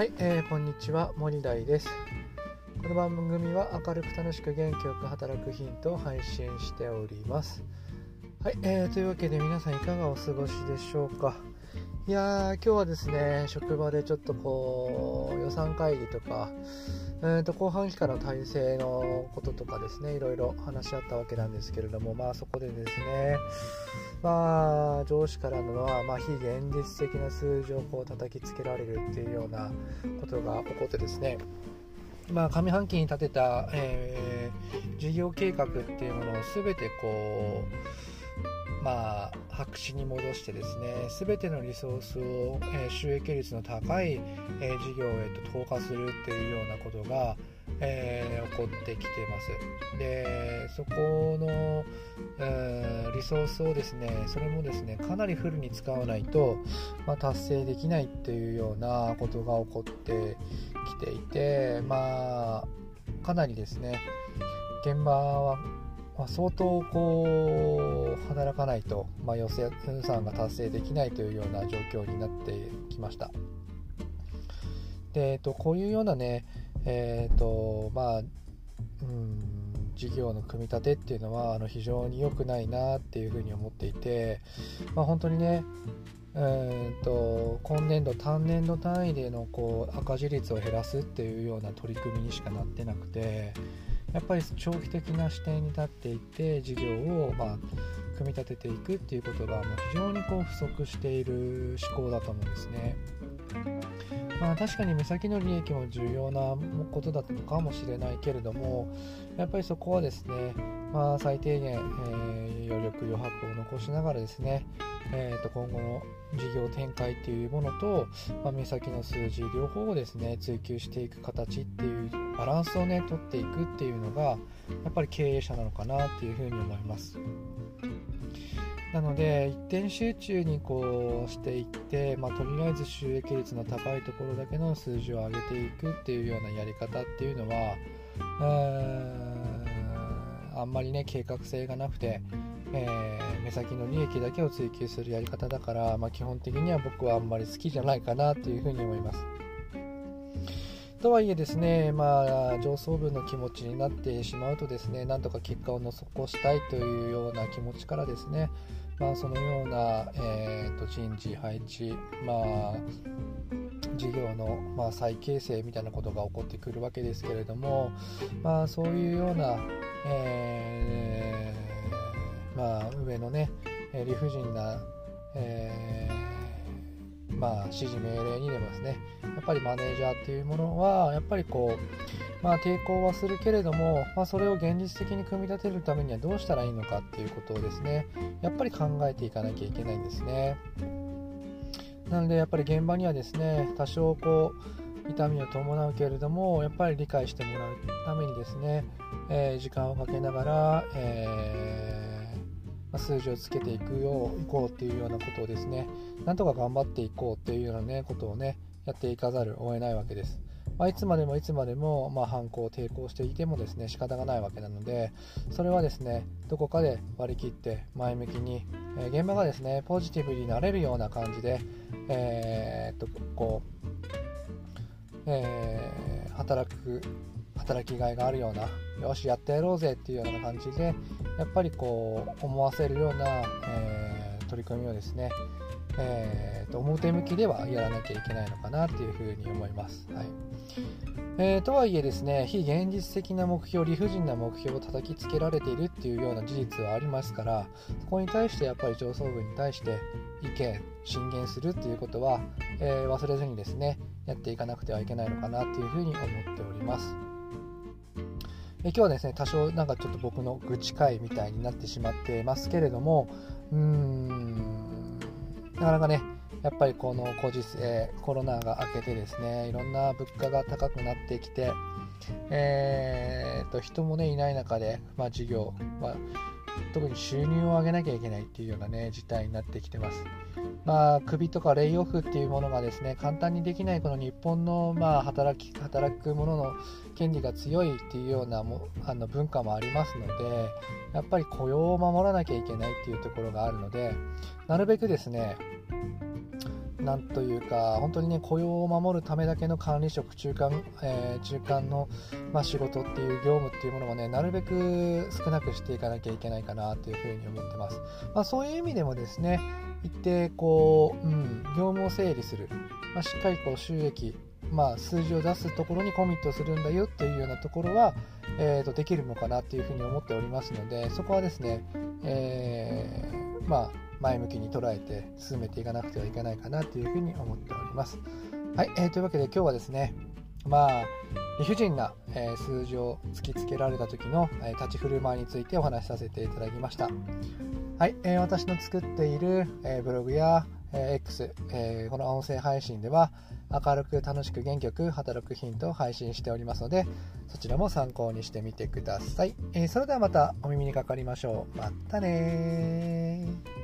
はい、えー、こんにちは森大です。この番組は明るく楽しく元気よく働くヒントを配信しております。はい、えー、というわけで皆さんいかがお過ごしでしょうか。いやー今日はですね職場でちょっとこう予算会議とかうんと後半期からの体制のこととかですねいろいろ話し合ったわけなんですけれどもまあそこでですねまあ上司からのは、まあ、非現実的な数字をこう叩きつけられるっていうようなことが起こってですねまあ、上半期に立てた、えー、事業計画っていうものを全てこう、白紙に戻してですね全てのリソースを、え、収益率の高い、え、事業へと投下するっていうようなことが、えー、起こってきてます。でそこの、え、リソースをですねそれもですねかなりフルに使わないと、まあ、達成できないっていうようなことが起こってきていてまあかなりですね現場はまあ、相当こう働かないと、まあ、予算が達成できないというような状況になってきました。でえっと、こういうようなね、えーとまあうん、事業の組み立てっていうのはあの非常に良くないなっていうふうに思っていて、まあ、本当にねえーと、今年度単年度単位でのこう赤字率を減らすっていうような取り組みにしかなってなくて、やっぱり長期的な視点に立っていて事業をま組み立てていくっていうことがもう非常にこう不足している思考だと思うんですね。まあ、確かに目先の利益も重要なことだったのかもしれないけれどもやっぱりそこはですね、まあ、最低限、えー、余力余白を残しながらですね、えー、と今後の事業展開っていうものと、まあ、目先の数字両方をですね追求していく形っていうバランスをね取っていくっていうのがやっぱり経営者なのかなっていうふうに思います。なので一点集中にこうしていって、まあ、とりあえず収益率の高いところだけの数字を上げていくっていうようなやり方っていうのはあんまりね計画性がなくて、えー、目先の利益だけを追求するやり方だから、まあ、基本的には僕はあんまり好きじゃないかなというふうに思います。とはいえですね、まあ、上層部の気持ちになってしまうとですね、なんとか結果を残したいというような気持ちからですね、まあ、そのような、えーと、人事配置、まあ、事業の、まあ、再形成みたいなことが起こってくるわけですけれども、まあ、そういうような、えー、まあ、上のね理不尽な、まあ、指示命令にでもですね。やっぱりマネージャーっていうものはやっぱりこう、まあ、抵抗はするけれども、まあ、それを現実的に組み立てるためにはどうしたらいいのかっていうことをですねやっぱり考えていかなきゃいけないんですね。なのでやっぱり現場にはですね多少こう痛みを伴うけれどもやっぱり理解してもらうためにですね、えー、時間をかけながら、えー数字をつけていくよういこうっていうようなことをですねなんとか頑張っていこうっていうようなねことをねやっていかざるを得ないわけです。まあ、いつまでもいつまでも、まあ、反抗を抵抗していてもですね仕方がないわけなのでそれはですねどこかで割り切って前向きに、えー、現場がですねポジティブになれるような感じで、えー、っとこう、えー、働く働きがいがあるようなよしやってやろうぜっていうような感じでやっぱりこう思わせるような、えー、取り組みをですね、えー、と表向きではやらなきゃいけないのかなっていうふうに思います。はいえー、とはいえですね非現実的な目標理不尽な目標を叩きつけられているっていうような事実はありますからそこに対してやっぱり上層部に対して意見進言するっていうことは、えー、忘れずにですねやっていかなくてはいけないのかなっていうふうに思っております。え今日はですね多少なんかちょっと僕の愚痴会みたいになってしまってますけれどもうーんなかなかねやっぱりこのご時世コロナが明けてですねいろんな物価が高くなってきてえー、と人もねいない中で、まあ、事業、まあ、特に収入を上げなきゃいけないっていうようなね事態になってきてます。まあ、首とかレイオフっていうものがですね簡単にできないこの日本の、まあ、働き働く者の権利が強いっていうようなもあの文化もありますのでやっぱり雇用を守らなきゃいけないっていうところがあるのでなるべくですねなんというか本当にね雇用を守るためだけの管理職中間、えー、中間の、まあ、仕事っていう業務っていうものもねなるべく少なくしていかなきゃいけないかなというふうに思ってます、まあ、そういう意味でもですね一定こう、うん、業務を整理する、まあ、しっかりこう収益まあ、数字を出すところにコミットするんだよっていうようなところは、えー、とできるのかなっていうふうに思っておりますのでそこはですね、えー、まあ前向きに捉えて進めていかなくてはいけないかなというふうに思っております。はい、えー、というわけで今日はですね、まあ、理不尽な、えー、数字を突きつけられた時の、えー、立ち振る舞いについてお話しさせていただきました。はい、えー、私の作っている、えブログや、え X、えこの音声配信では明るく楽しく元気よく働くヒントを配信しておりますのでそちらも参考にしてみてください。えそれではまたお耳にかかりましょう。またね